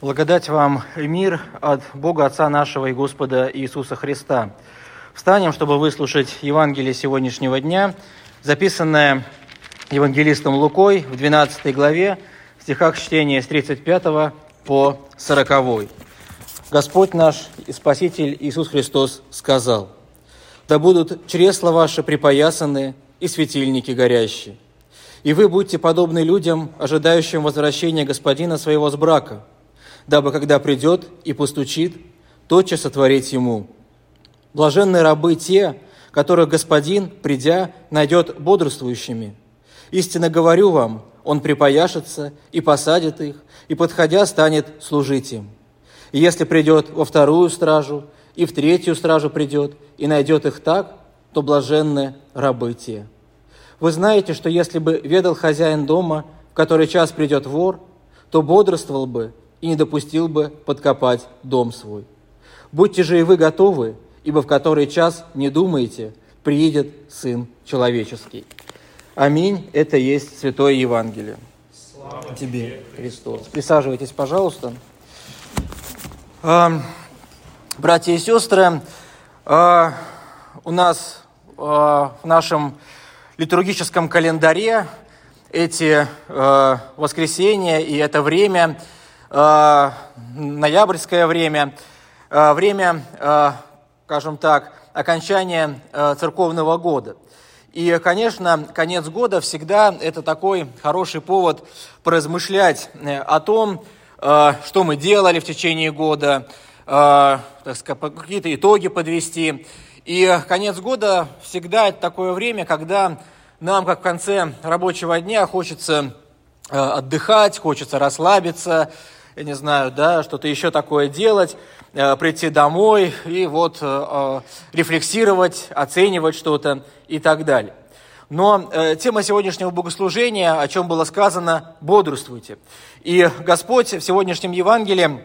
Благодать вам и мир от Бога Отца нашего и Господа Иисуса Христа. Встанем, чтобы выслушать Евангелие сегодняшнего дня, записанное евангелистом Лукой в 12 главе, в стихах чтения с 35 по 40. Господь наш и Спаситель Иисус Христос сказал, «Да будут чресла ваши припоясаны и светильники горящие, и вы будьте подобны людям, ожидающим возвращения Господина своего с брака, дабы, когда придет и постучит, тотчас отворить ему. Блаженные рабы те, которых Господин, придя, найдет бодрствующими. Истинно говорю вам, он припояшется и посадит их, и, подходя, станет служить им. И если придет во вторую стражу, и в третью стражу придет, и найдет их так, то блаженны рабы те. Вы знаете, что если бы ведал хозяин дома, в который час придет вор, то бодрствовал бы и не допустил бы подкопать дом свой. Будьте же и вы готовы, ибо в который час не думаете, приедет Сын Человеческий. Аминь. Это есть Святое Евангелие. Слава тебе, Христос. Присаживайтесь, пожалуйста. Братья и сестры, а, у нас а, в нашем литургическом календаре эти а, воскресенья и это время – Э, ноябрьское время, э, время, э, скажем так, окончания церковного года. И, конечно, конец года всегда это такой хороший повод поразмышлять о том, что мы делали в течение года, какие-то итоги подвести. И конец года всегда это такое время, когда нам, как в конце рабочего дня, хочется отдыхать, хочется расслабиться, я не знаю, да, что-то еще такое делать, э, прийти домой и вот э, э, рефлексировать, оценивать что-то и так далее. Но тема сегодняшнего богослужения, о чем было сказано, бодрствуйте. И Господь в сегодняшнем Евангелии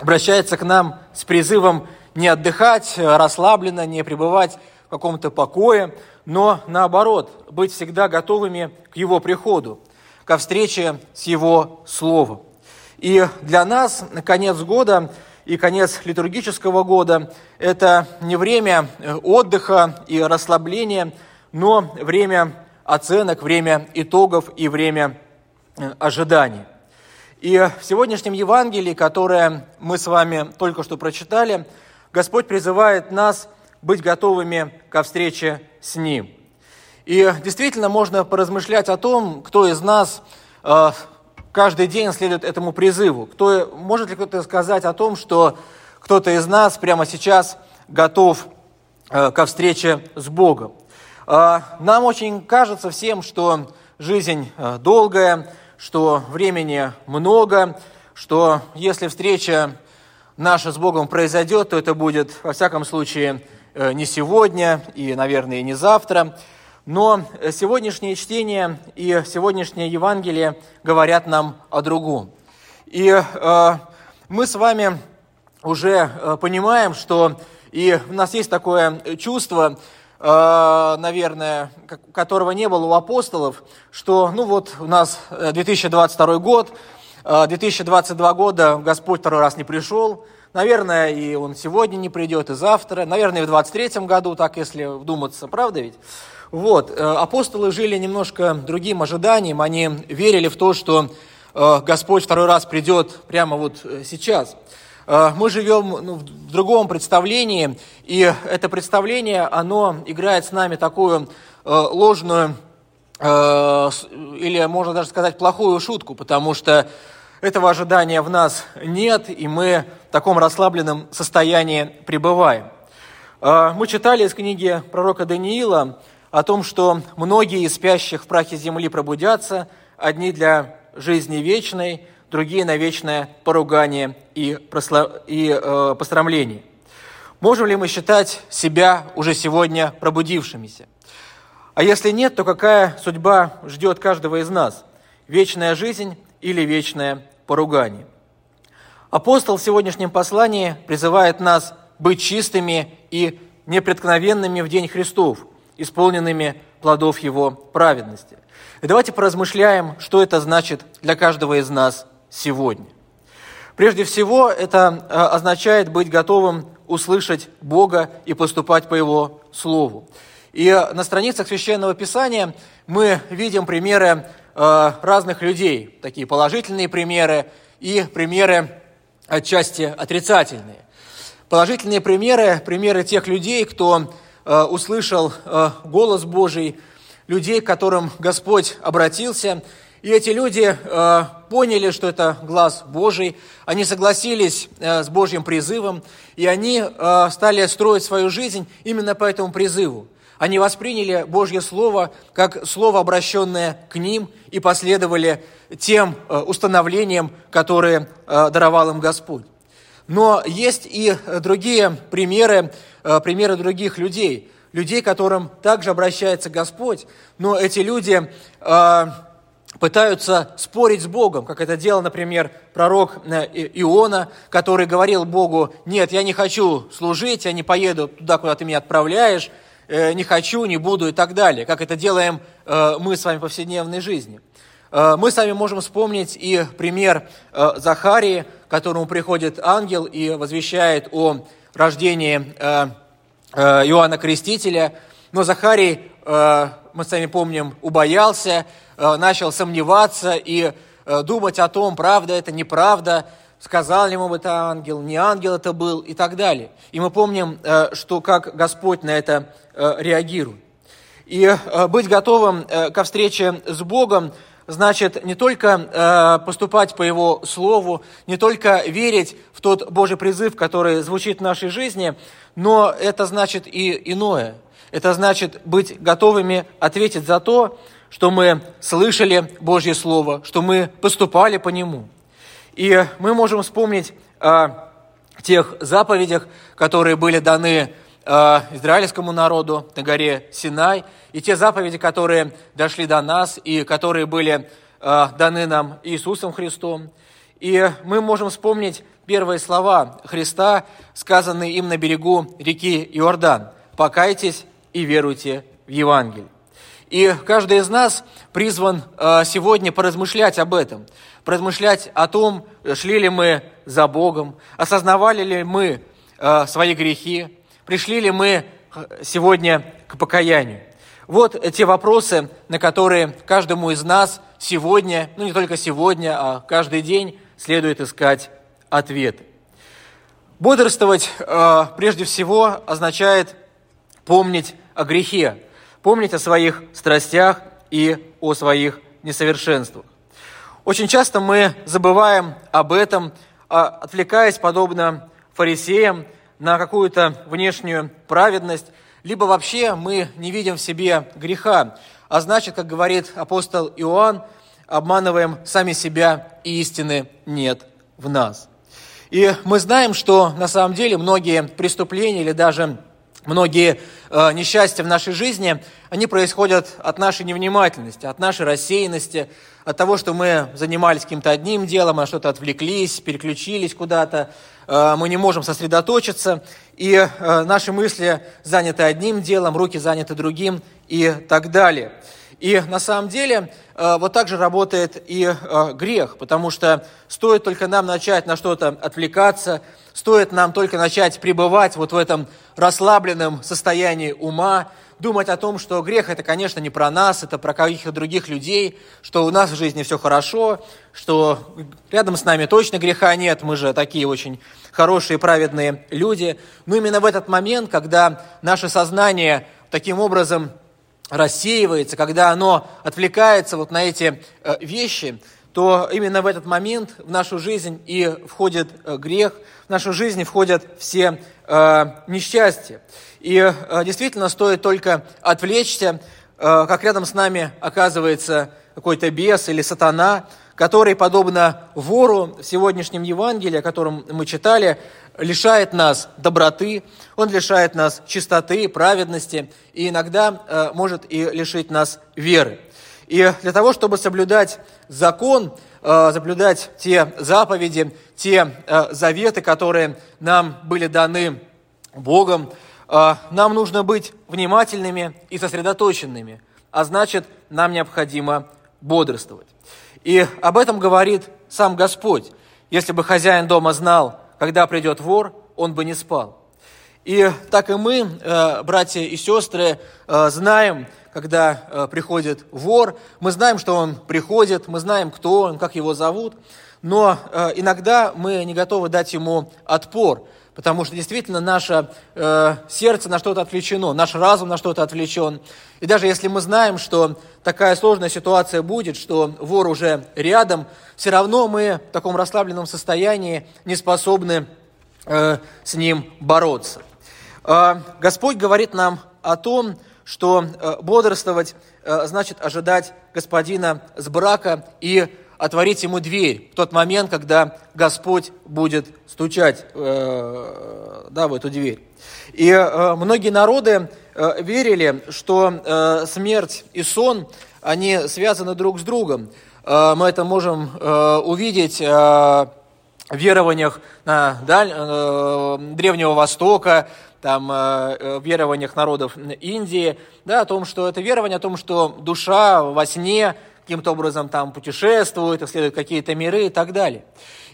обращается к нам с призывом не отдыхать расслабленно, не пребывать в каком-то покое, но наоборот, быть всегда готовыми к Его приходу, ко встрече с Его Словом. И для нас конец года и конец литургического года – это не время э, отдыха и расслабления, но время оценок, время итогов и время э, ожиданий. И в сегодняшнем Евангелии, которое мы с вами только что прочитали, Господь призывает нас быть готовыми ко встрече с Ним. И действительно можно поразмышлять о том, кто из нас э, каждый день следует этому призыву. Кто, может ли кто-то сказать о том, что кто-то из нас прямо сейчас готов э, ко встрече с Богом? Э, нам очень кажется всем, что жизнь э, долгая, что времени много, что если встреча наша с Богом произойдет, то это будет, во всяком случае, э, не сегодня и, наверное, не завтра. Но сегодняшнее чтение и сегодняшнее Евангелие говорят нам о другом. И э, мы с вами уже э, понимаем, что и у нас есть такое чувство, э, наверное, которого не было у апостолов, что, ну вот, у нас 2022 год, 2022 года Господь второй раз не пришел, наверное, и Он сегодня не придет, и завтра, наверное, и в 2023 году, так если вдуматься, правда ведь? Вот. Э, апостолы жили немножко другим ожиданием. Они верили в то, что э, Господь второй раз придет прямо вот э, сейчас. Мы живем ну, в другом представлении, и это представление, оно играет с нами такую ложную, или можно даже сказать, плохую шутку, потому что этого ожидания в нас нет, и мы в таком расслабленном состоянии пребываем. Мы читали из книги пророка Даниила, о том, что многие из спящих в прахе земли пробудятся, одни для жизни вечной, другие на вечное поругание и, прослав... и э, посрамление. Можем ли мы считать себя уже сегодня пробудившимися? А если нет, то какая судьба ждет каждого из нас? Вечная жизнь или вечное поругание? Апостол в сегодняшнем послании призывает нас быть чистыми и непреткновенными в день Христов – исполненными плодов Его праведности. И давайте поразмышляем, что это значит для каждого из нас сегодня. Прежде всего, это э, означает быть готовым услышать Бога и поступать по Его Слову. И на страницах Священного Писания мы видим примеры э, разных людей, такие положительные примеры и примеры отчасти отрицательные. Положительные примеры, примеры тех людей, кто э, услышал голос Божий, людей, к которым Господь обратился – и эти люди э, поняли, что это глаз Божий, они согласились э, с Божьим призывом, и они э, стали строить свою жизнь именно по этому призыву. Они восприняли Божье Слово как Слово, обращенное к ним, и последовали тем э, установлениям, которые э, даровал им Господь. Но есть и другие примеры, э, примеры других людей, людей, которым также обращается Господь, но эти люди э, пытаются спорить с Богом, как это делал, например, пророк э, Иона, который говорил Богу, нет, я не хочу служить, я не поеду туда, куда ты меня отправляешь, э, не хочу, не буду и так далее, как это делаем э, мы с вами в повседневной жизни. Мы с вами можем вспомнить и пример Захарии, к которому приходит ангел и возвещает о рождении Иоанна Крестителя, но Захарий, мы с вами помним, убоялся, Э, начал сомневаться и э, думать о том, правда это, неправда, сказал ли ему это ангел, не ангел это был и так далее. И мы помним, э, что как Господь на это реагирует. И быть готовым ко встрече с Богом значит не только поступать по Его Слову, не только верить в тот Божий призыв, который звучит в нашей жизни, но это значит и иное. Это значит быть готовыми ответить за то, что мы слышали Божье Слово, что мы поступали по нему. И мы можем вспомнить о тех заповедях, которые были даны э, израильскому народу на горе Синай, и те заповеди, которые дошли до нас и которые были э, даны нам Иисусом Христом. И мы можем вспомнить первые слова Христа, сказанные им на берегу реки Иордан. «Покайтесь и веруйте в Евангелие». И каждый из нас призван э, сегодня поразмышлять об этом, поразмышлять о том, шли ли мы за Богом, осознавали ли мы э, свои грехи, пришли ли мы э, сегодня к покаянию. Вот те вопросы, на которые каждому из нас сегодня, ну не только сегодня, а каждый день следует искать ответы. Бодрствовать прежде всего означает помнить о грехе, помнить о своих страстях и о своих несовершенствах. Очень часто мы забываем об этом, а, отвлекаясь, подобно фарисеям, на какую-то внешнюю праведность, либо вообще мы не видим в себе греха, а значит, как говорит апостол Иоанн, обманываем сами себя, и истины нет в нас. И мы знаем, что на самом деле многие преступления или даже Многие э, несчастья в нашей жизни, они происходят от нашей невнимательности, от нашей рассеянности, от того, что мы занимались каким-то одним делом, а что-то отвлеклись, переключились куда-то, мы не можем сосредоточиться, и э, наши мысли заняты одним делом, руки заняты другим и так далее. И на самом деле э, вот так же работает и э, грех, потому что стоит только нам начать на что-то отвлекаться, стоит нам только начать пребывать вот в этом расслабленном состоянии ума, думать о том, что грех это, конечно, не про нас, это про каких-то других людей, что у нас в жизни все хорошо, что рядом с нами точно греха нет, мы же такие очень хорошие, праведные люди. Но именно в этот момент, когда наше сознание таким образом рассеивается, когда оно отвлекается вот на эти э, вещи, то именно в этот момент в нашу жизнь и входит э, грех, в нашу жизнь входят все э, несчастья. И э, действительно стоит только отвлечься, э, как рядом с нами оказывается какой-то бес или сатана, который, подобно вору в сегодняшнем Евангелии, о котором мы читали, лишает нас доброты, он лишает нас чистоты, праведности и иногда э, может и лишить нас веры. И для того, чтобы соблюдать закон, э, соблюдать те заповеди, те э, заветы, которые нам были даны Богом, э, нам нужно быть внимательными и сосредоточенными, а значит, нам необходимо бодрствовать. И об этом говорит сам Господь. Если бы хозяин дома знал, когда придет вор, он бы не спал. И так и мы, э, братья и сестры, э, знаем, когда э, приходит вор, мы знаем, что он приходит, мы знаем, кто он, как его зовут, но иногда мы не готовы дать ему отпор, потому что действительно наше сердце на что-то отвлечено, наш разум на что-то отвлечен. И даже если мы знаем, что такая сложная ситуация будет, что вор уже рядом, все равно мы в таком расслабленном состоянии не способны с ним бороться. А, Господь говорит нам о том, что э, бодрствовать э, значит ожидать Господина с брака и отворить ему дверь в тот момент, когда Господь будет стучать э, да, в эту дверь. И многие народы верили, что смерть и сон, они связаны друг с другом. Мы это можем увидеть верованиях на даль... Древнего Востока, там, э, э, верованиях народов Индии, да, о том, что это верование о том, что душа во сне каким-то образом там путешествует, исследует какие-то миры и так далее.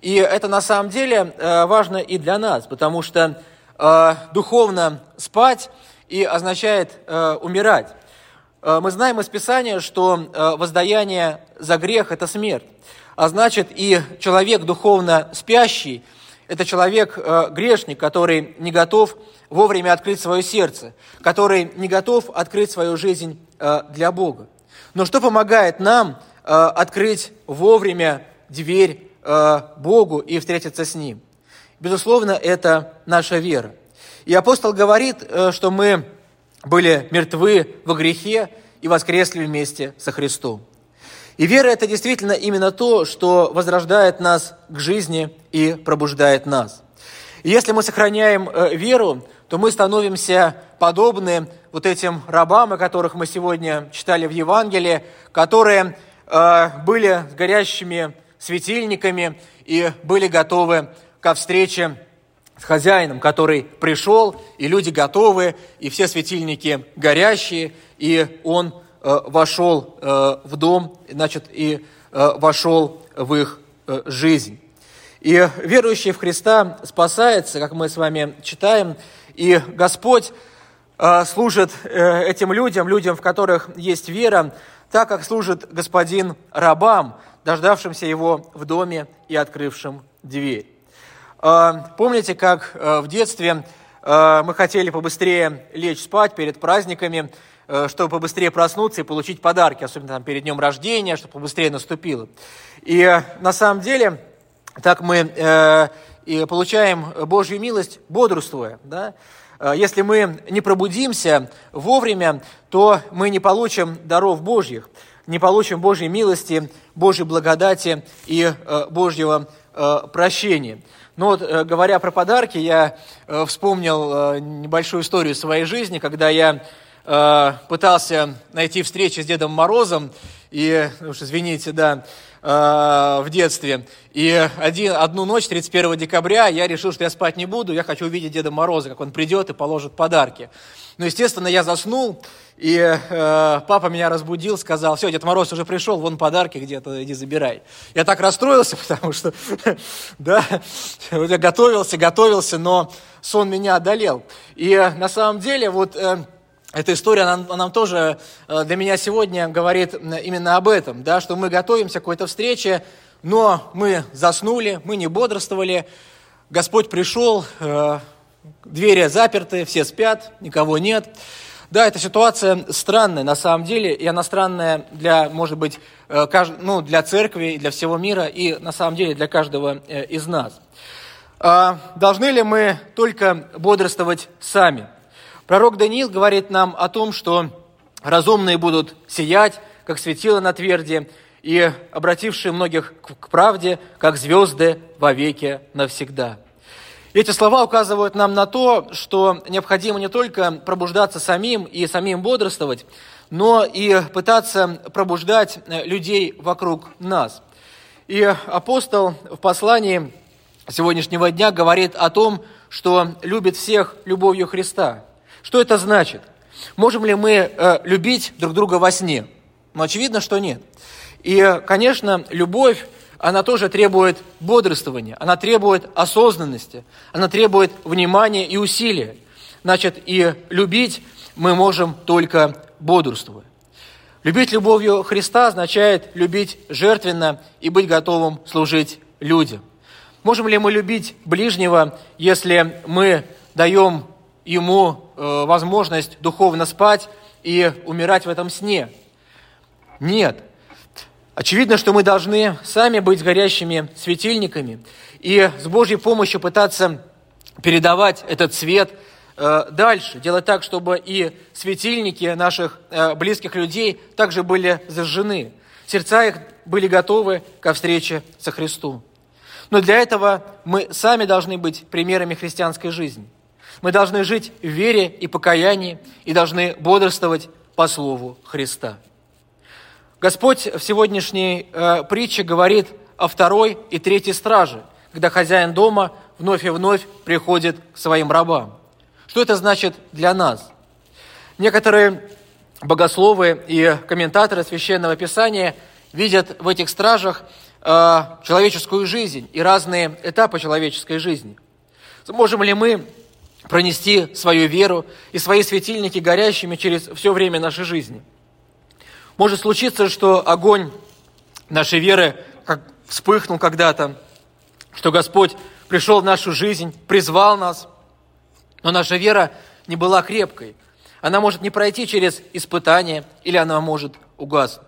И это на самом деле э, важно и для нас, потому что э, духовно спать и означает э, умирать. Э, мы знаем из Писания, что э, воздаяние за грех – это смерть. А значит, и человек духовно спящий – это человек э, грешник, который не готов вовремя открыть свое сердце, который не готов открыть свою жизнь э, для Бога. Но что помогает нам э, открыть вовремя дверь Богу и встретиться с Ним? Безусловно, это наша вера. И апостол говорит, что мы были мертвы во грехе и воскресли вместе со Христом. И вера – это действительно именно то, что возрождает нас к жизни и пробуждает нас. И если мы сохраняем веру, то мы становимся подобны вот этим рабам, о которых мы сегодня читали в Евангелии, которые э, были горящими светильниками и были готовы ко встрече с хозяином, который пришел, и люди готовы, и все светильники горящие, и он э, вошел э, в дом, значит, и э, вошел в их э, жизнь. И верующий в Христа спасается, как мы с вами читаем, и Господь э, служит э, этим людям, людям, в которых есть вера, так как служит Господин рабам, дождавшимся его в доме и открывшим дверь. Э, помните, как в детстве мы хотели побыстрее лечь спать перед праздниками, чтобы побыстрее проснуться и получить подарки, особенно там, перед днем рождения, чтобы побыстрее наступило. И на самом деле так мы и получаем Божью милость, бодрствуя. Да? Э, если мы не пробудимся вовремя, то мы не получим даров Божьих, не получим Божьей милости, Божьей благодати и э, Божьего э, прощения. Но вот, говоря про подарки, я вспомнил небольшую историю своей жизни, когда я пытался найти встречу с Дедом Морозом, и, уж извините, да, Э, в детстве. И один, одну ночь, 31 декабря, я решил, что я спать не буду, я хочу увидеть Деда Мороза, как он придет и положит подарки. Ну, естественно, я заснул, и э, папа меня разбудил, сказал, все, Дед Мороз уже пришел, вон подарки где-то, иди забирай. Я так расстроился, потому что, да, я готовился, готовился, но сон меня одолел. И э, на самом деле, вот... Э, эта история нам, нам тоже э, для меня сегодня говорит именно об этом, да, что мы готовимся к какой-то встрече, но мы заснули, мы не бодрствовали, Господь пришел, э, двери заперты, все спят, никого нет. Да, эта ситуация странная на самом деле, и она странная для, может быть, э, ну, для церкви, для всего мира, и на самом деле для каждого из нас. А должны ли мы только бодрствовать сами? Пророк Даниил говорит нам о том, что разумные будут сиять, как светило на тверди, и обратившие многих к правде, как звезды во веки навсегда. Эти слова указывают нам на то, что необходимо не только пробуждаться самим и самим бодрствовать, но и пытаться пробуждать людей вокруг нас. И апостол в послании сегодняшнего дня говорит о том, что любит всех любовью Христа. Что это значит? Можем ли мы э, любить друг друга во сне? Ну, очевидно, что нет. И, конечно, любовь она тоже требует бодрствования, она требует осознанности, она требует внимания и усилия. Значит, и любить мы можем только бодрствуя. Любить любовью Христа означает любить жертвенно и быть готовым служить людям. Можем ли мы любить ближнего, если мы даем ему э, возможность духовно спать и умирать в этом сне? Нет. Очевидно, что мы должны сами быть горящими светильниками и с Божьей помощью пытаться передавать этот свет э, дальше, делать так, чтобы и светильники наших э, близких людей также были зажжены, сердца их были готовы ко встрече со Христом. Но для этого мы сами должны быть примерами христианской жизни. Мы должны жить в вере и покаянии и должны бодрствовать по Слову Христа. Господь в сегодняшней э, притче говорит о второй и третьей страже, когда хозяин дома вновь и вновь приходит к своим рабам. Что это значит для нас? Некоторые богословы и комментаторы Священного Писания видят в этих стражах э, человеческую жизнь и разные этапы человеческой жизни. Можем ли мы пронести свою веру и свои светильники горящими через все время нашей жизни – может случиться, что огонь нашей веры как вспыхнул когда-то, что Господь пришел в нашу жизнь, призвал нас, но наша вера не была крепкой. Она может не пройти через испытания, или она может угаснуть.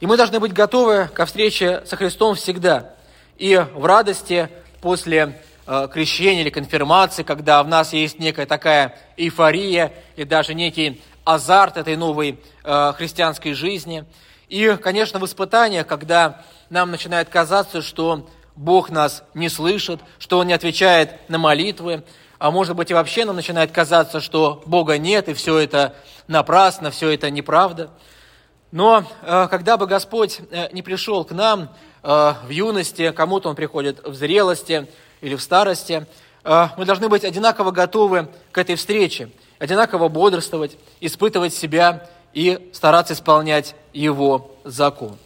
И мы должны быть готовы ко встрече со Христом всегда. И в радости после крещения или конфирмации, когда в нас есть некая такая эйфория и даже некий азарт этой новой э, христианской жизни. И, конечно, в испытаниях, когда нам начинает казаться, что Бог нас не слышит, что Он не отвечает на молитвы, а может быть и вообще нам начинает казаться, что Бога нет, и все это напрасно, все это неправда. Но э, когда бы Господь э, не пришел к нам э, в юности, кому-то Он приходит в зрелости или в старости, э, мы должны быть одинаково готовы к этой встрече – одинаково бодрствовать, испытывать себя и стараться исполнять Его закон.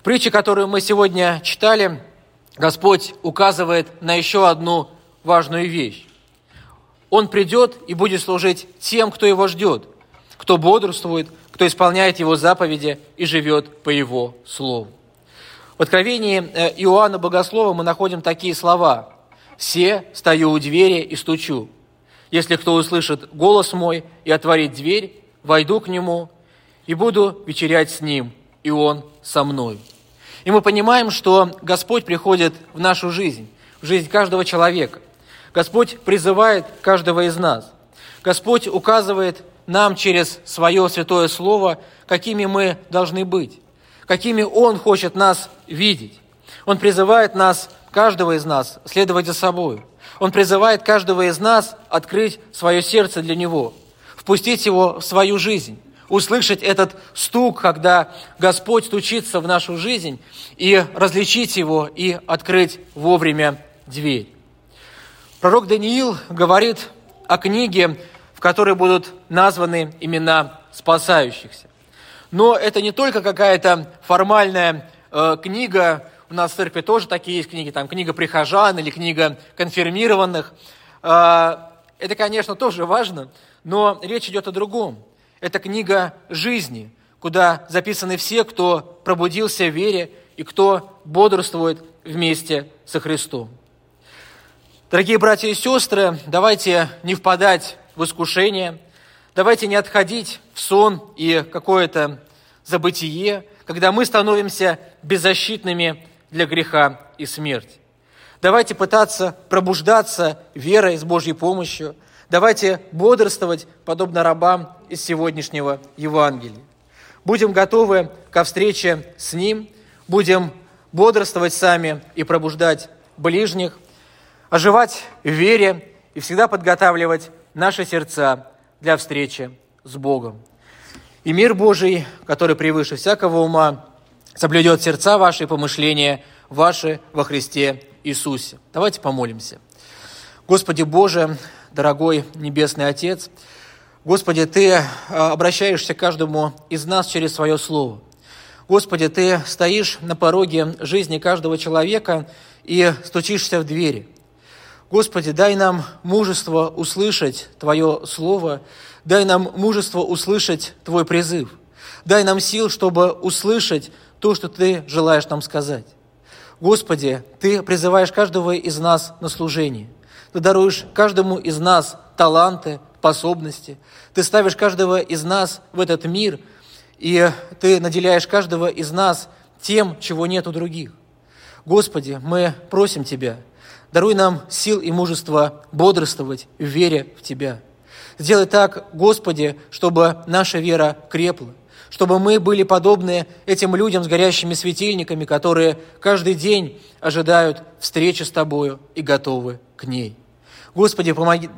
В притче, которую мы сегодня читали, Господь указывает на еще одну важную вещь. Он придет и будет служить тем, кто Его ждет, кто бодрствует, кто исполняет Его заповеди и живет по Его Слову. В Откровении э, Иоанна Богослова мы находим такие слова «Все стою у двери и стучу. Если кто услышит голос мой и отворит дверь, войду к нему и буду вечерять с ним, и он со мной. И мы понимаем, что Господь приходит в нашу жизнь, в жизнь каждого человека. Господь призывает каждого из нас. Господь указывает нам через свое святое слово, какими мы должны быть, какими Он хочет нас видеть. Он призывает нас, каждого из нас, следовать за собой – он призывает каждого из нас открыть свое сердце для Него, впустить Его в свою жизнь, услышать этот стук, когда Господь стучится в нашу жизнь, и различить Его, и открыть вовремя дверь. Пророк Даниил говорит о книге, в которой будут названы имена спасающихся. Но это не только какая-то формальная э, книга, у нас в церкви тоже такие есть книги, там книга прихожан или книга конфирмированных. А, это, конечно, тоже важно, но речь идет о другом. Это книга жизни, куда записаны все, кто пробудился в вере и кто бодрствует вместе со Христом. Дорогие братья и сестры, давайте не впадать в искушение, давайте не отходить в сон и какое-то забытие, когда мы становимся беззащитными для греха и смерти. Давайте пытаться пробуждаться верой с Божьей помощью. Давайте бодрствовать, подобно рабам из сегодняшнего Евангелия. Будем готовы ко встрече с Ним, будем бодрствовать сами и пробуждать ближних, оживать в вере и всегда подготавливать наши сердца для встречи с Богом. И мир Божий, который превыше всякого ума, соблюдет сердца ваши и помышления ваши во Христе Иисусе. Давайте помолимся. Господи Боже, дорогой Небесный Отец, Господи, Ты а, обращаешься к каждому из нас через Свое Слово. Господи, Ты стоишь на пороге жизни каждого человека и стучишься в двери. Господи, дай нам мужество услышать Твое Слово, дай нам мужество услышать Твой призыв, дай нам сил, чтобы услышать то, что Ты желаешь нам сказать. Господи, Ты призываешь каждого из нас на служение. Ты даруешь каждому из нас таланты, способности. Ты ставишь каждого из нас в этот мир, и Ты наделяешь каждого из нас тем, чего нет у других. Господи, мы просим Тебя, даруй нам сил и мужество бодрствовать в вере в Тебя. Сделай так, Господи, чтобы наша вера крепла, чтобы мы были подобны этим людям с горящими светильниками, которые каждый день ожидают встречи с Тобою и готовы к ней. Господи, помоги,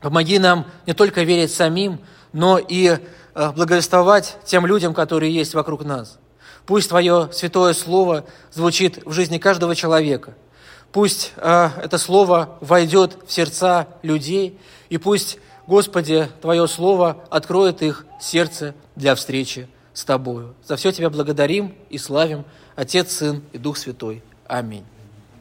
помоги нам не только верить самим, но и э, благовествовать тем людям, которые есть вокруг нас. Пусть Твое святое Слово звучит в жизни каждого человека. Пусть э, это Слово войдет в сердца людей, и пусть, Господи, Твое Слово откроет их сердце для встречи с Тобою. За все Тебя благодарим и славим, Отец, Сын и Дух Святой. Аминь.